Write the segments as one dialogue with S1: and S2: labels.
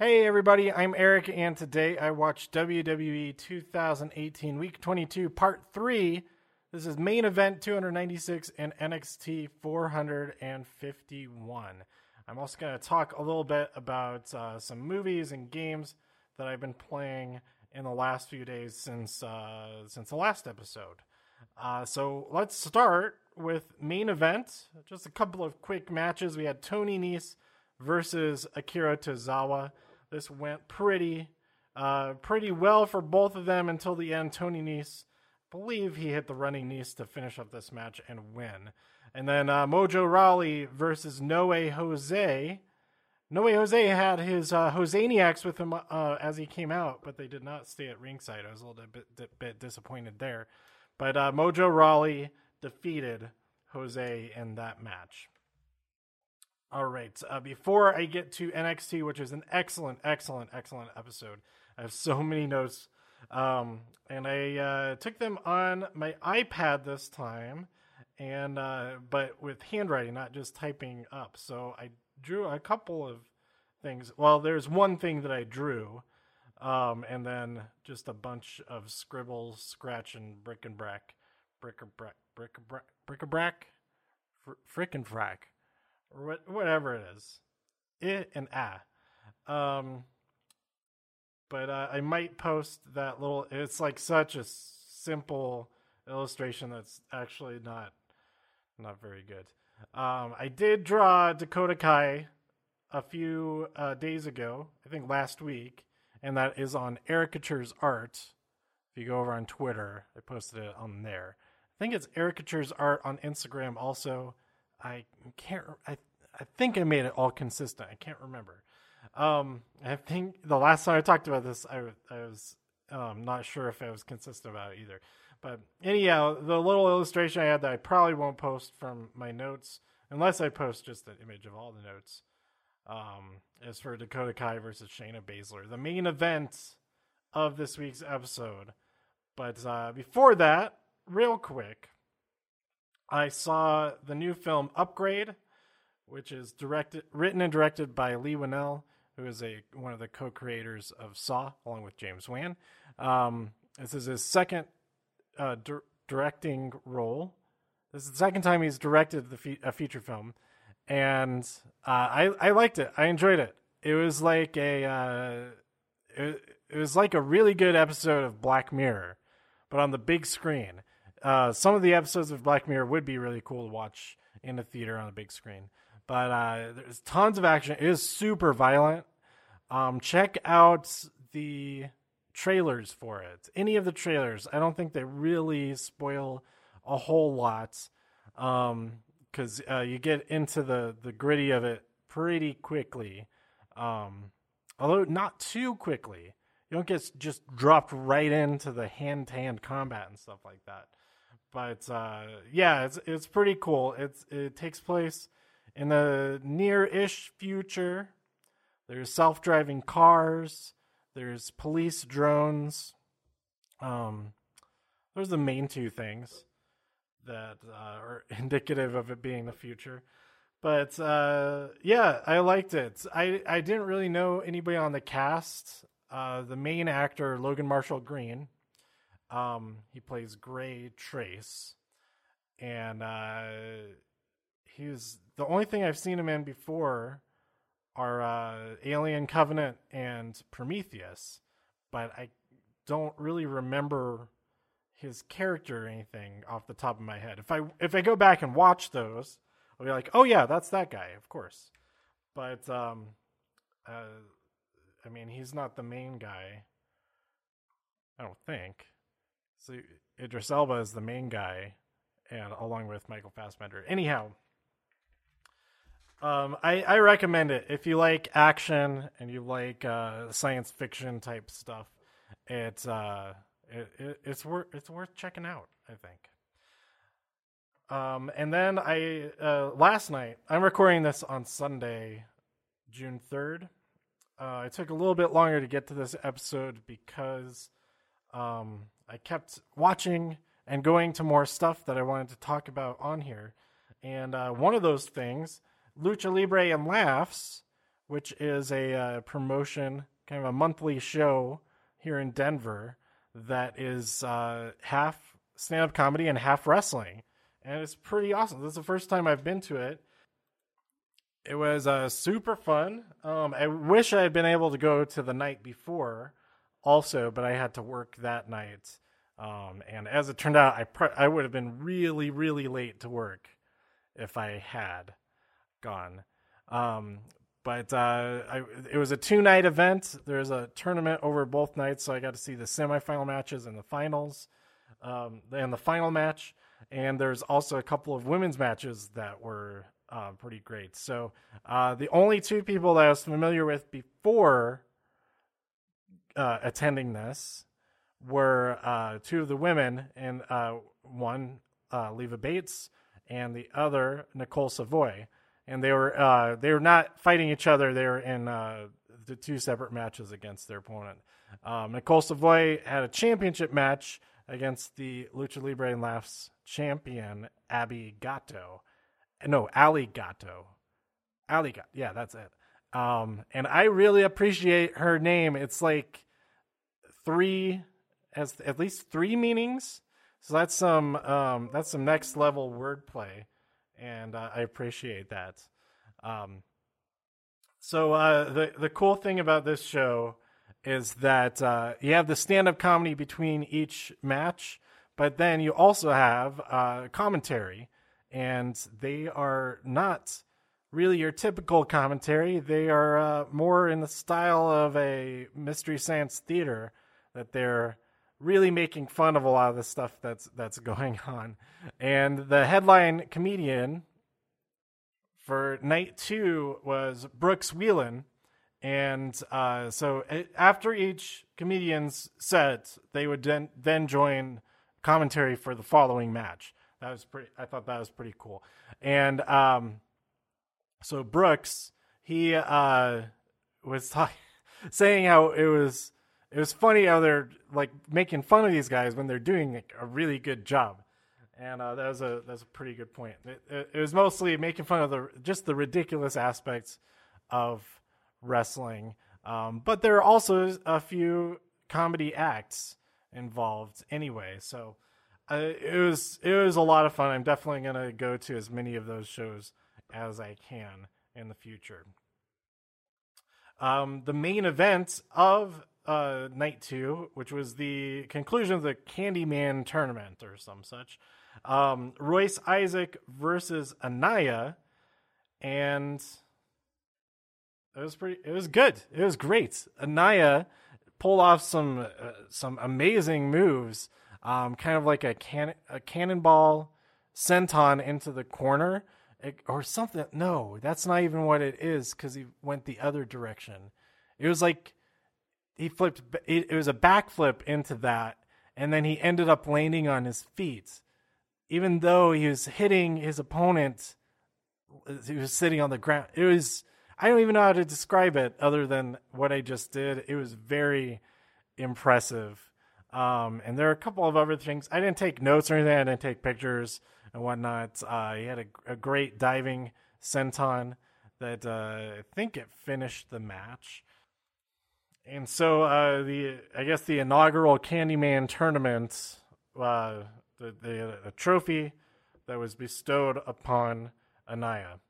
S1: Hey everybody, I'm Eric, and today I watched WWE 2018 Week 22 Part 3. This is main event 296 and NXT 451. I'm also going to talk a little bit about uh, some movies and games that I've been playing in the last few days since uh, since the last episode. Uh, so let's start with main event. Just a couple of quick matches. We had Tony Nese versus Akira Tozawa. This went pretty uh, pretty well for both of them until the end. Tony Nese, believe he hit the running Nese to finish up this match and win. And then uh, Mojo Rawley versus No Way Jose. No Way Jose had his uh, with him uh, as he came out, but they did not stay at ringside. I was a little bit, bit disappointed there. But uh, Mojo Rawley defeated Jose in that match. All right. Uh, before I get to NXT, which is an excellent, excellent, excellent episode, I have so many notes. Um, and I uh, took them on my iPad this time, and uh, but with handwriting, not just typing up. So I drew a couple of things. Well, there's one thing that I drew, um, and then just a bunch of scribbles, scratch, and brick and brack, brick and brack, brick and brack, brick and brack, fr- frick and frack or what, whatever it is. It and ah. Um, but uh, I might post that little. It's like such a simple illustration that's actually not not very good. Um, I did draw Dakota Kai a few uh, days ago, I think last week, and that is on Ericature's Art. If you go over on Twitter, I posted it on there. I think it's Ericature's Art on Instagram also. I can't. I I think I made it all consistent. I can't remember. Um, I think the last time I talked about this, I, I was um, not sure if I was consistent about it either. But anyhow, the little illustration I had that I probably won't post from my notes, unless I post just an image of all the notes, um, is for Dakota Kai versus Shayna Baszler, the main event of this week's episode. But uh, before that, real quick, I saw the new film Upgrade, which is directed, written and directed by Leigh Whannell, who is a one of the co-creators of Saw, along with James Wan. Um, this is his second uh, di- directing role. This is the second time he's directed fe- a feature film, and uh, I I liked it. I enjoyed it. It was like a uh, it, it was like a really good episode of Black Mirror, but on the big screen uh, some of the episodes of Black Mirror would be really cool to watch in a theater on a big screen. But uh, there's tons of action. It is super violent. Um, check out the trailers for it. Any of the trailers. I don't think they really spoil a whole lot because um, uh, you get into the, the gritty of it pretty quickly. Um, although not too quickly. You don't get just dropped right into the hand to hand combat and stuff like that but uh, yeah, it's it's pretty cool. It's it takes place in the near-ish future. There's self-driving cars. There's police drones. Um, those are the main two things that uh, are indicative of it being the future. But uh, yeah, I liked it. I I didn't really know anybody on the cast. Uh, the main actor Logan Marshall Green um, he plays Gray Trace, and uh, he's the only thing I've seen him in before are uh, Alien Covenant and Prometheus, but I don't really remember his character or anything off the top of my head. If I if I go back and watch those, I'll be like, oh yeah, that's that guy, of course. But um, uh, I mean, he's not the main guy. I don't think. So Idris Elba is the main guy, and along with Michael Fassbender. Anyhow, um, I, I recommend it if you like action and you like uh, science fiction type stuff. It's uh, it, it, it's worth it's worth checking out. I think. Um, and then I uh, last night I'm recording this on Sunday, June third. Uh, it took a little bit longer to get to this episode because um, I kept watching and going to more stuff that I wanted to talk about on here. And uh, one of those things, Lucha Libre and Laughs, which is a uh, promotion, kind of a monthly show here in Denver that is uh, half stand up comedy and half wrestling. And it's pretty awesome. This is the first time I've been to it. It was uh, super fun. Um, I wish I had been able to go to the night before also, but I had to work that night. Um, and as it turned out, I, I would have been really, really late to work if I had gone. Um, but uh, I, it was a two night event. There's a tournament over both nights, so I got to see the semifinal matches and the finals, um, and the final match. And there's also a couple of women's matches that were uh, pretty great. So uh, the only two people that I was familiar with before uh, attending this were uh, two of the women, and uh, one uh, Leva Bates, and the other Nicole Savoy and they were uh, they were not fighting each other. They were in uh, the two separate matches against their opponent. Um, Nicole Savoy had a championship match against the Lucha Libre and Laughs champion Abby Gatto. No, Ali Gatto. Ali Gatto. Yeah, that's it. Um, and I really appreciate her name. It's like three, has at least three meanings. So that's some um, that's some next level wordplay and uh, I appreciate that. Um, so uh, the the cool thing about this show is that uh, you have the stand up comedy between each match, but then you also have uh, commentary, and they are not really your typical commentary. They are uh, more in the style of a mystery science theater that they're really making fun of a lot of the stuff that's that's going on. And the headline comedian for night two was Brooks Wheelan. And uh, so it, after each comedian's set, they would then then join commentary for the following match. That was pretty. I thought that was pretty cool. And um, so Brooks, he uh, was saying how it was it was funny how they're like making fun of these guys when they're doing like, a really good job, and uh, that was a that's a pretty good point. It, it, it, was mostly making fun of the just the ridiculous aspects of wrestling, um, but there are also a few comedy acts involved anyway. So uh, it was it was a lot of fun. I'm definitely gonna go to as many of those shows as I can in the future. Um, the main event of uh, night two, which was the conclusion of the Candyman tournament or some such. Um, Royce Isaac versus Anaya, and it was pretty. It was good. It was great. Anaya pulled off some uh, some amazing moves, um, kind of like a can a cannonball senton into the corner or something. No, that's not even what it is because he went the other direction. It was like he flipped. It, was a backflip into that, and then he ended up landing on his feet, even though he was hitting his opponent. He was sitting on the ground. It was. I don't even know how to describe it other than what I just did. It was very impressive. Um, and there are a couple of other things. I didn't take notes or anything. I didn't take pictures and whatnot. Uh, he had a, a, great diving senton that uh, I think it finished the match and so uh, the I guess the inaugural Candyman tournament, uh, the, the, trophy that was bestowed upon Anaya.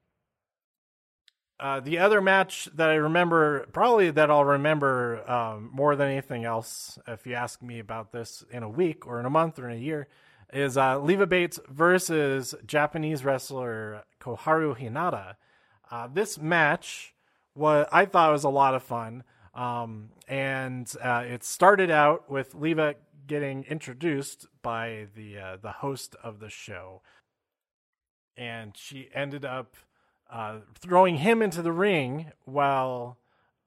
S1: Uh, the other match that I remember, probably that I'll remember um, more than anything else, if you ask me about this in a week or in a month or in a year, is uh, Leva Bates versus Japanese wrestler Koharu Hinata. Uh, this match was I thought was a lot of fun. Um, and uh, it started out with Leva getting introduced by the uh, the host of the show, and she ended up uh, throwing him into the ring while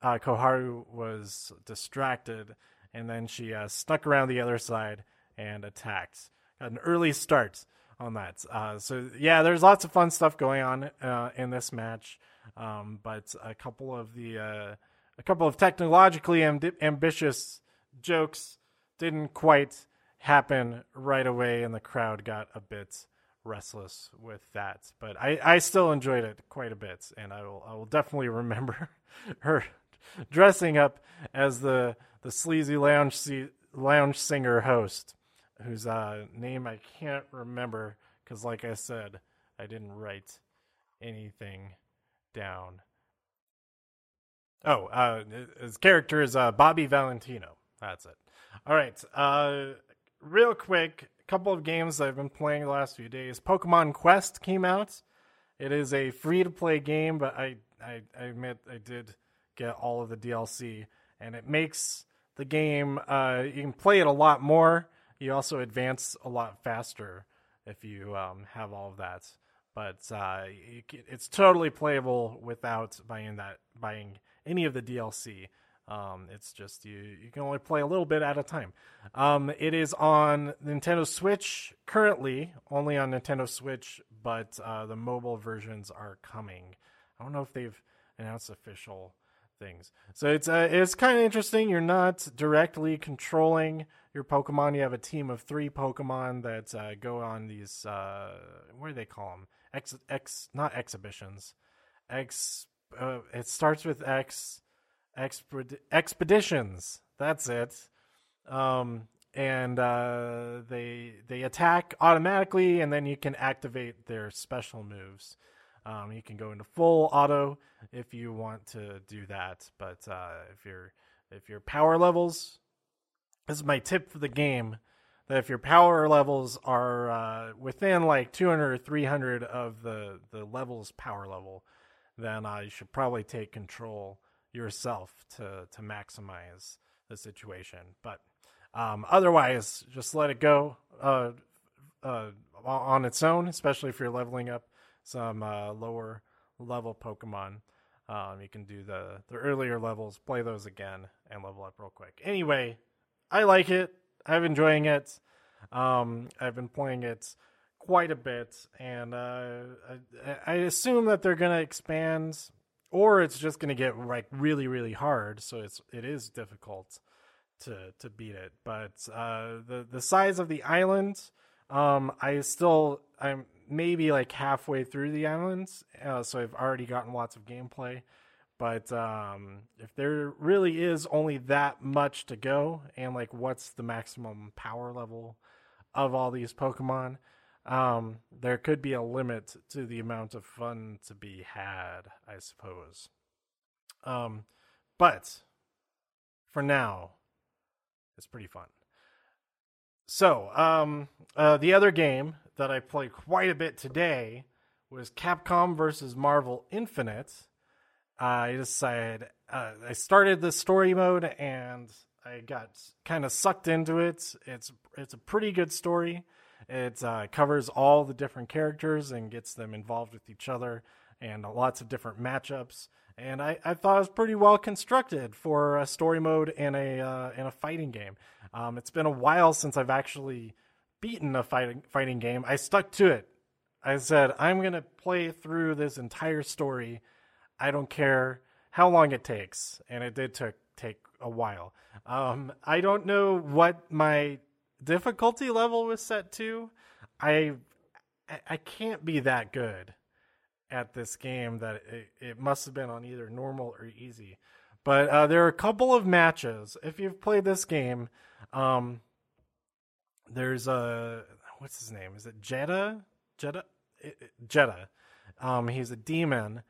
S1: uh, Koharu was distracted, and then she uh, snuck around the other side and attacked. An early start on that. Uh, so yeah, there's lots of fun stuff going on in this match, um, but a couple of the a couple of technologically amb- ambitious jokes didn't quite happen right away, and the crowd got a bit restless with that. But I, I still enjoyed it quite a bit, and I will I will definitely remember her dressing up as the the sleazy lounge lounge singer host, whose uh, name I can't remember because, like I said, I didn't write anything down. Oh, uh, his character is uh, Bobby Valentino. That's it. All right. Uh, real quick, a couple of games I've been playing the last few days. Pokemon Quest came out. It is a free to play game, but I, I, I admit I did get all of the DLC, and it makes the game. Uh, you can play it a lot more. You also advance a lot faster if you um, have all of that. But uh, it's totally playable without buying that buying any of the DLC. Um, it's just you you can only play a little bit at a time. Um, it is on Nintendo Switch currently, only on Nintendo Switch, but uh, the mobile versions are coming. I don't know if they've announced official things. So it's uh, it's kind of interesting. You're not directly controlling your Pokemon. You have a team of three Pokemon that uh, go on these uh, what do they call them? Ex ex not exhibitions. Ex. Uh, it starts with X exped- expeditions. That's it. Um, and uh, they they attack automatically, and then you can activate their special moves. Um, you can go into full auto if you want to do that, but uh, if your if your power levels, this is my tip for the game. That if your power levels are uh, within like 200 or 300 of the the level's power level, then uh, you should probably take control yourself to to maximize the situation. But um, otherwise, just let it go uh, uh, on its own, especially if you're leveling up some uh, lower level Pokemon. Um, you can do the the earlier levels, play those again, and level up real quick. Anyway, I like it. I'm enjoying it. Um, I've been playing it quite a bit, and uh, I, I assume that they're to expand or it's just to get like really really hard so it's it is difficult to to beat it but uh the the size of the island um i still i'm maybe like halfway through the islands uh, so i've already gotten lots of gameplay but um if there really is only that much to go and like what's the maximum power level of all these pokemon um, there could be a limit to the amount of fun to be had, I suppose. Um, but for now, it's pretty fun. So, um, uh, the other game that I played quite a bit today was Capcom versus Marvel Infinite. I decided uh, I started the story mode and I got kind of sucked into it. It's it's a pretty good story. It uh, covers all the different characters and gets them involved with each other and lots of different matchups. And I, I thought it was pretty well constructed for a story mode and a uh, and a fighting game. Um, it's been a while since I've actually beaten a fighting fighting game. I stuck to it. I said I'm gonna play through this entire story. I don't care how long it takes, and it did took take a while. Um, I don't know what my difficulty level was set to, I I can't be that good at this game that it, it must have been on either normal or easy. But uh, there are a couple of matches. If you've played this game, um, there's a what's his name? Is it Jedah? Jedah? Jedah. Um, he's a demon,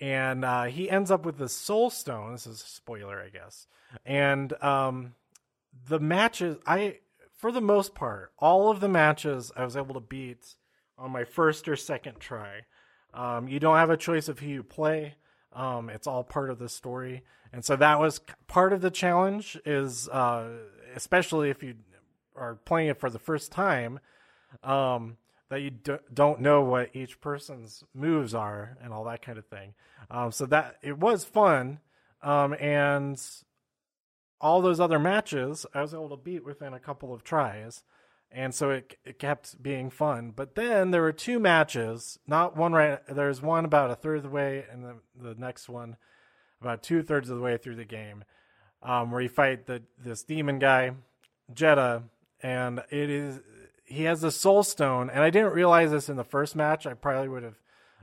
S1: and uh, he ends up with the Soul Stone. This is a spoiler, I guess. And um, the matches, I for the most part, all of the matches I was able to beat on my first or second try. Um, you don't have a choice of who you play. Um, it's all part of the story, and so that was part of the challenge. Is uh, especially if you are playing it for the first time, um, that you do- not know what each person's moves are and all that kind of thing. Um, so that it was fun, um, and all those other matches I was able to beat within a couple of tries. And so it it kept being fun. But then there were two matches, not one right there's one about a third of the way and the, the next one about two thirds of the way through the game. Um, where you fight the this demon guy, Jedah, and it is he has the soul stone, and I didn't realize this in the first match. I probably would have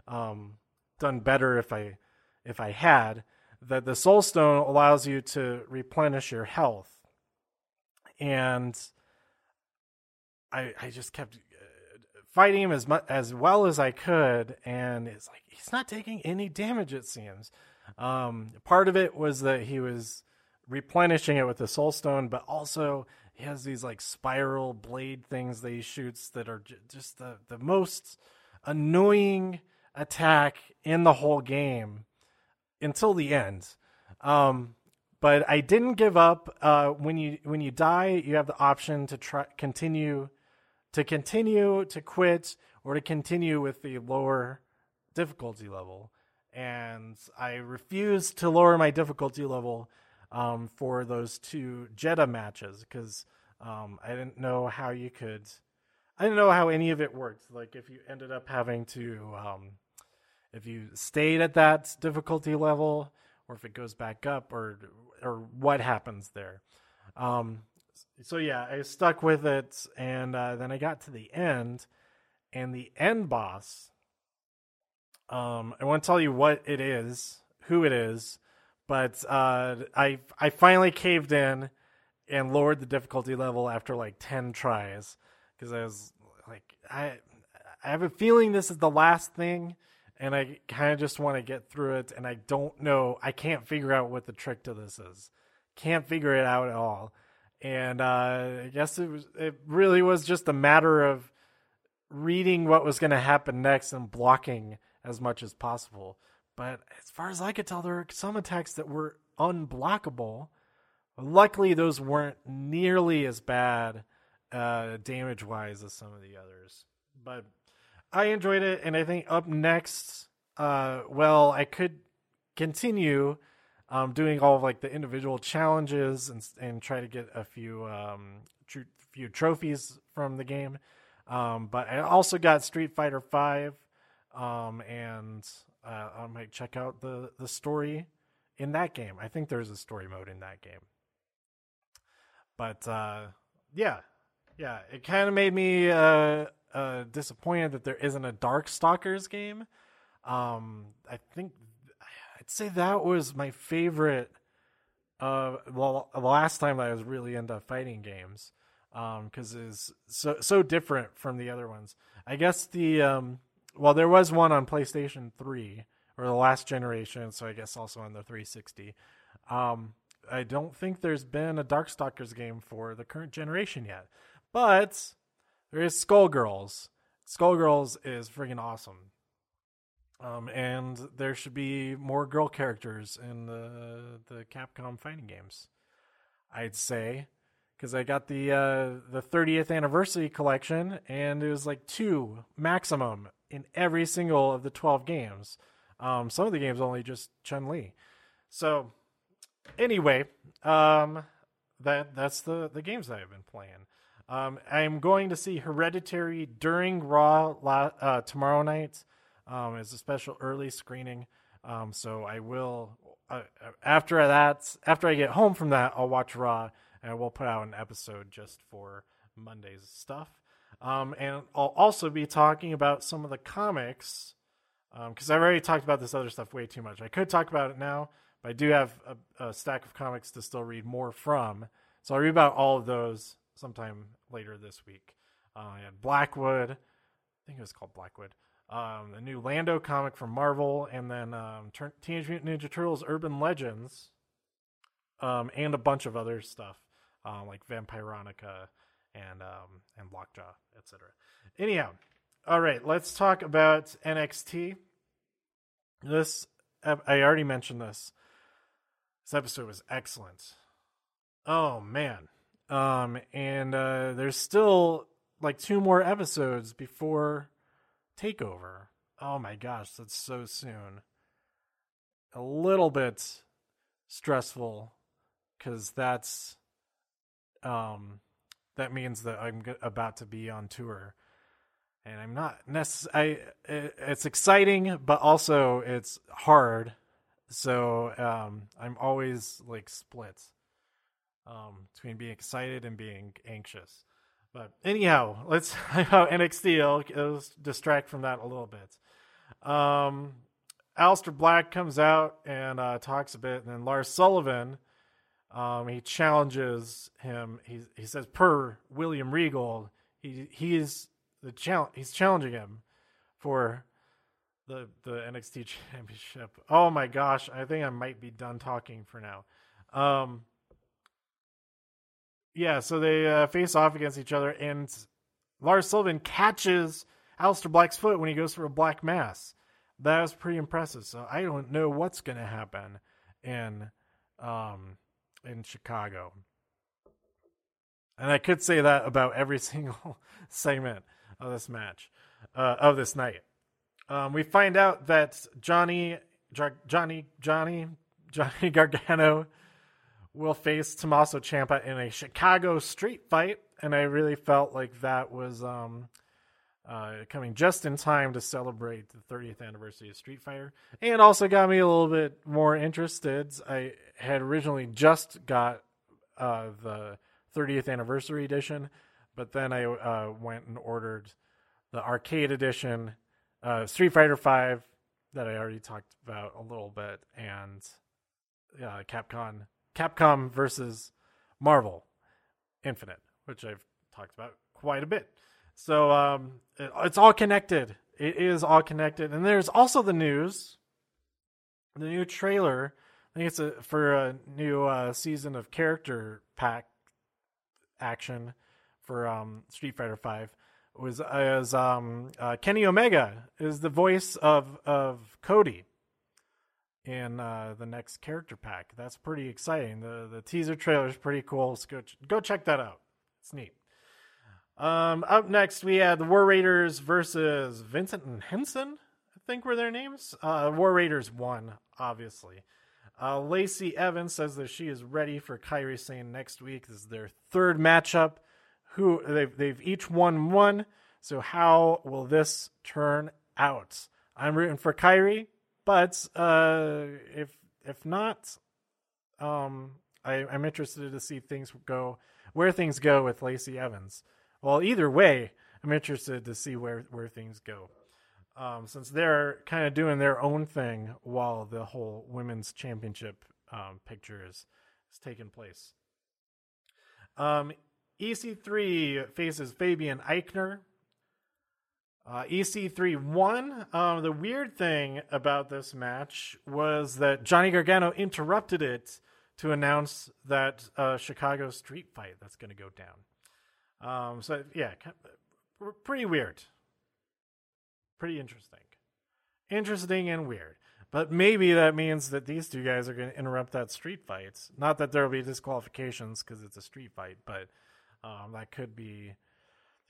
S1: um, done better if I if I had that the soul stone allows you to replenish your health, and I I just kept uh, fighting him as much as well as I could, and it's like he's not taking any damage. It seems. Um, part of it was that he was replenishing it with the soul stone, but also he has these like spiral blade things that he shoots that are j- just the the most annoying attack in the whole game until the end. Um, but I didn't give up. Uh, when you when you die, you have the option to try continue, to continue to quit, or to continue with the lower difficulty level. And I refused to lower my difficulty level um, for those two Jedah matches because um, I didn't know how you could. I didn't know how any of it worked. Like if you ended up having to, um, if you stayed at that difficulty level, or if it goes back up, or or what happens there. Um, so yeah, I stuck with it, and uh, then I got to the end, and the end boss. Um, I won't tell you what it is, who it is, but uh, I I finally caved in and lowered the difficulty level after like ten tries because I was like I I have a feeling this is the last thing and I kind of just want to get through it and I don't know I can't figure out what the trick to this is can't figure it out at all and uh, I guess it was it really was just a matter of reading what was going to happen next and blocking as much as possible but as far as I could tell, there were some attacks that were unblockable. Luckily, those weren't nearly as bad uh, damage wise as some of the others. But I enjoyed it, and I think up next, uh, well, I could continue um, doing all of like the individual challenges and and try to get a few um, tr- few trophies from the game. Um, but I also got Street Fighter Five, um, and uh, I might check out the the story in that game. I think there's a story mode in that game. But uh, yeah, yeah, it kind of made me uh, uh, disappointed that there isn't a Darkstalkers game. Um, I think I'd say that was my favorite. Uh, well, the last time I was really into fighting games, um, because it's so so different from the other ones. I guess the um well, there was one on PlayStation 3 or the last generation, so I guess also on the 360. Um, I don't think there's been a Darkstalkers game for the current generation yet, but there is Skullgirls. Skullgirls is freaking awesome. Um, and there should be more girl characters in the the Capcom fighting games. I'd say because I got the uh, the 30th anniversary collection, and it was like two maximum in every single of the 12 games. Um, some of the games only just Chun Li. So, anyway, um, that that's the the games that I've been playing. Um, I'm going to see Hereditary during Raw uh, tomorrow night. Um, it's a special early screening. Um, so I will uh, after that after I get home from that I'll watch Raw and we'll put out an episode just for Monday's stuff. Um, and I'll also be talking about some of the comics because um, I've already talked about this other stuff way too much. I could talk about it now, but I do have a, a stack of comics to still read more from. So I'll read about all of those sometime later this week. Uh, I had Blackwood, I think it was called Blackwood. Um, a new Lando comic from Marvel, and then um, Teenage Mutant Ninja Turtles Urban Legends, um, and a bunch of other stuff uh, like Vampironica and um, and Lockjaw, etc. Anyhow, all right, let's talk about NXT. This I already mentioned this. This episode was excellent. Oh man, um, and uh, there's still like two more episodes before Takeover. Oh my gosh, that's so soon. A little bit stressful because that's um that means that I'm about to be on tour, and I'm not necessarily. It's exciting, but also it's hard. So um, I'm always like split um, between being excited and being anxious. But anyhow, let's how NXT. Let's distract from that a little bit. Um, Aleister Black comes out and uh, talks a bit, and then Lars Sullivan, um, he challenges him. He he says, per William Regal, he he is the challenge. He's challenging him for the the NXT Championship. Oh my gosh, I think I might be done talking for now. Um, yeah, so they uh, face off against each other, and Lars Sullivan catches Aleister Black's foot when he goes for a black mass. That was pretty impressive. So I don't know what's going to happen in um, in Chicago. And I could say that about every single segment of this match, uh, of this night. Um, we find out that Johnny, Johnny, Johnny, Johnny Gargano will face Tommaso Ciampa in a Chicago street fight, and I really felt like that was um, uh, coming just in time to celebrate the 30th anniversary of Street Fighter, and also got me a little bit more interested. I had originally just got uh, the 30th anniversary edition, but then I uh, went and ordered the arcade edition, uh, Street Fighter Five, that I already talked about a little bit, and uh, Capcom Capcom versus Marvel Infinite, which I've talked about quite a bit. So um, it, it's all connected. It is all connected, and there's also the news, the new trailer. I think it's a, for a new uh, season of character pack action for um, Street Fighter Five. Was as um, uh, Kenny Omega is the voice of of Cody in uh, the next character pack. That's pretty exciting. The the teaser trailer is pretty cool. So go go check that out. It's neat. Um, up next, we had the War Raiders versus Vincent and Henson. I think were their names. Uh, War Raiders won, obviously. Uh, Lacey Evans says that she is ready for Kairi Sane next week. This is their third matchup. Who they've they've each won one. So how will this turn out? I'm rooting for Kairi, but uh, if if not, um, I, I'm interested to see things go where things go with Lacey Evans. Well, either way, I'm interested to see where where things go. Um, since they're kind of doing their own thing while the whole women's championship um, picture is, is taking place. Um, EC3 faces Fabian Aichner. Uh, EC3 won. Um, the weird thing about this match was that Johnny Gargano interrupted it to announce that uh, Chicago street fight that's going to go down. Um, so yeah, pretty weird. Pretty interesting. Interesting and weird. But maybe that means that these two guys are going to interrupt that street fight. Not that there will be disqualifications because it's a street fight, but um, that could be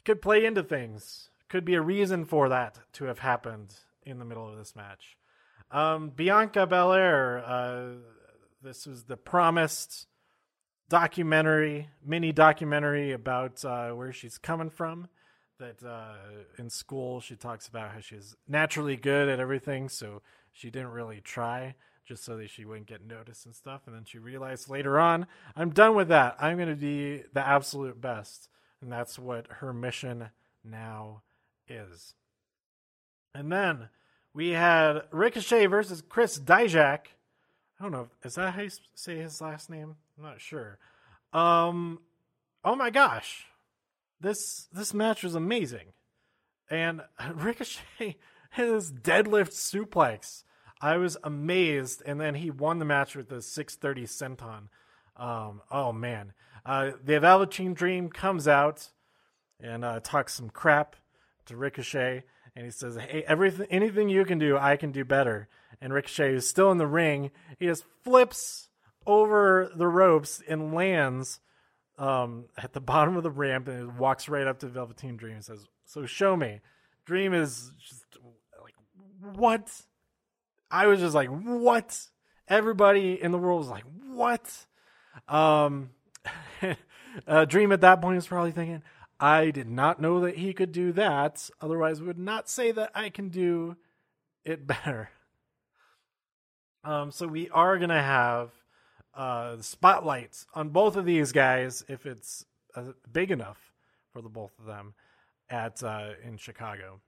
S1: could play into things. Could be a reason for that to have happened in the middle of this match. Um, Bianca Belair, uh, this was the promised documentary, mini documentary about uh, where she's coming from. That uh, in school she talks about how she's naturally good at everything, so she didn't really try just so that she wouldn't get noticed and stuff. And then she realized later on, I'm done with that. I'm going to be the absolute best. And that's what her mission now is. And then we had Ricochet versus Chris Dijak I don't know. Is that how you say his last name? I'm not sure. Um, oh my gosh, this this match was amazing, and Ricochet his deadlift suplex. I was amazed, and then he won the match with the 630 senton. Um, oh man, uh, the Velveteen Dream comes out and uh, talks some crap to Ricochet, and he says, "Hey, everything, anything you can do, I can do better." and Ricochet is still in the ring. He just flips over the ropes and lands um, at the bottom of the ramp and walks right up to Velveteen Dream and says, "So show me." Dream is just like, "What?" I was just like, "What?" Everybody in the world was like, "What?" Um, uh, Dream at that point is probably thinking, "I did not know that he could do that. Otherwise, would not say that I can do it better." Um, so we are gonna have uh, spotlights on both of these guys if it's uh, big enough for the both of them at uh, in Chicago.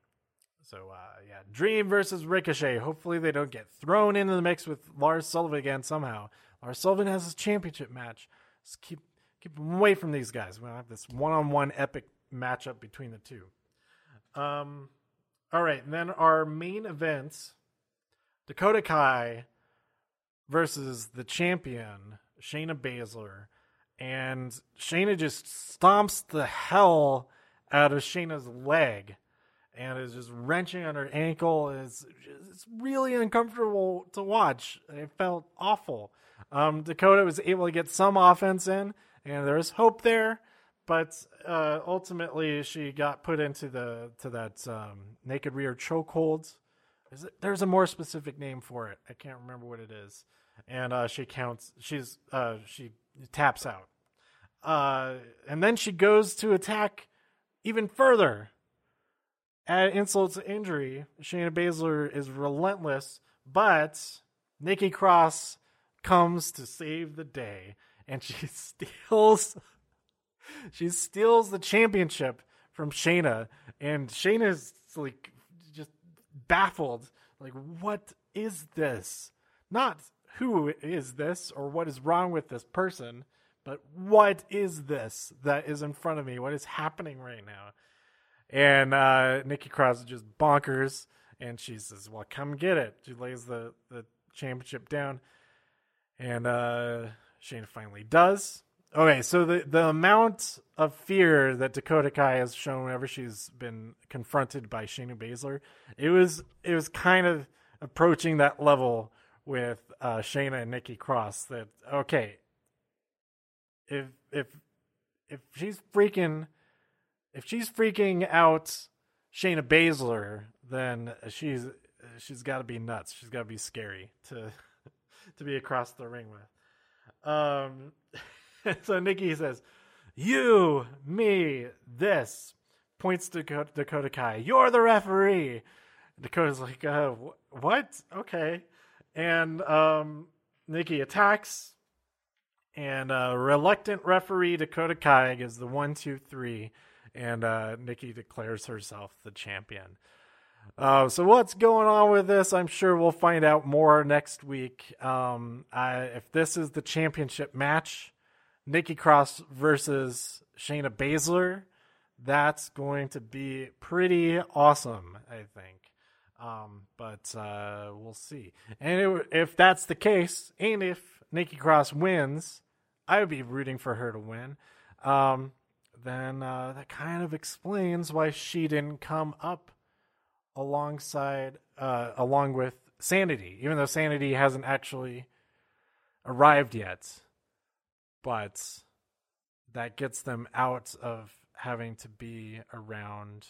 S1: So uh, yeah, Dream versus Ricochet. Hopefully they don't get thrown into the mix with Lars Sullivan again somehow. Lars Sullivan has his championship match. Just keep keep away from these guys. Gonna have this one on one epic matchup between the two. Um, all right, and then our main events: Dakota Kai versus the champion Shayna Baszler, and Shayna just stomps the hell out of Shayna's leg and is just wrenching on her ankle. It's, it's really uncomfortable to watch. It felt awful. Um, Dakota was able to get some offense in, and there was hope there, but uh, ultimately she got put into the to that um, naked rear chokehold. There's a more specific name for it. I can't remember what it is. And uh, she counts. She's uh, she taps out, uh, and then she goes to attack even further. Add insult to injury, Shayna Baszler is relentless, but Nikki Cross comes to save the day, and she steals she steals the championship from Shayna, and Shayna's like just baffled, like what is this? Not who is this or what is wrong with this person, but what is this that is in front of me? What is happening right now? And uh, Nikki Cross is just bonkers, and she says, "Well, come get it." She lays the the championship down, and uh, Shayna finally does. Okay, so the the amount of fear that Dakota Kai has shown whenever she's been confronted by Shayna Baszler, it was it was kind of approaching that level with uh, Shayna and Nikki Cross. That okay, if if if she's freaking if she's freaking out Shayna Baszler, then she's she's got to be nuts. She's got to be scary to to be across the ring with. Um, so Nikki says, "You, me, this." Points to Dakota Kai. You're the referee. Dakota's like, uh, wh- "What? Okay." And um, Nikki attacks, and uh, reluctant referee Dakota Kai gives the one, two, three and uh, Nikki declares herself the champion. Uh, so what's going on with this? I'm sure we'll find out more next week. Um, I, if this is the championship match, Nikki Cross versus Shayna Baszler, that's going to be pretty awesome. I think. Um, but uh, we'll see. And it, if that's the case, and if Nikki Cross wins, I would be rooting for her to win. Um, then uh, that kind of explains why she didn't come up alongside, uh, along with Sanity, even though Sanity hasn't actually arrived yet. But that gets them out of having to be around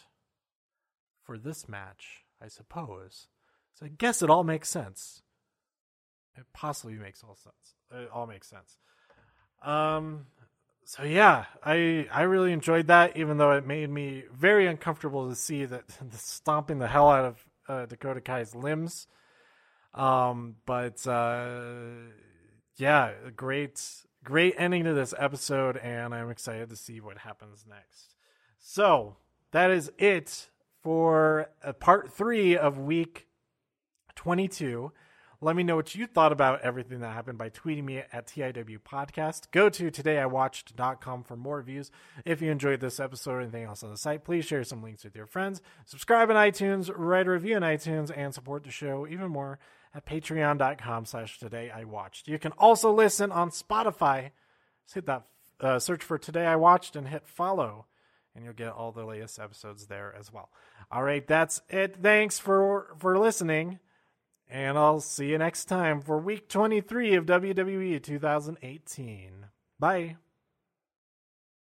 S1: for this match, I suppose. So I guess it all makes sense. It possibly makes all sense. It all makes sense. Um, so yeah, I I really enjoyed that, even though it made me very uncomfortable to see that stomping the hell out of uh, Dakota Kai's limbs. Um, but uh, yeah, great great ending to this episode, and I'm excited to see what happens next. So that is it for uh, part three of week twenty two. Let me know what you thought about everything that happened by tweeting me at TIW Podcast. Go to todayiwatched.com for more reviews. If you enjoyed this episode or anything else on the site, please share some links with your friends. Subscribe on iTunes, write a review on iTunes, and support the show even more at patreon.com slash todayiwatched. You can also listen on Spotify. Just hit that uh, search for Today I Watched and hit follow and you'll get all the latest episodes there as well. All right, that's it. Thanks for for listening. And I'll see you next time for week 23 of WWE 2018. Bye.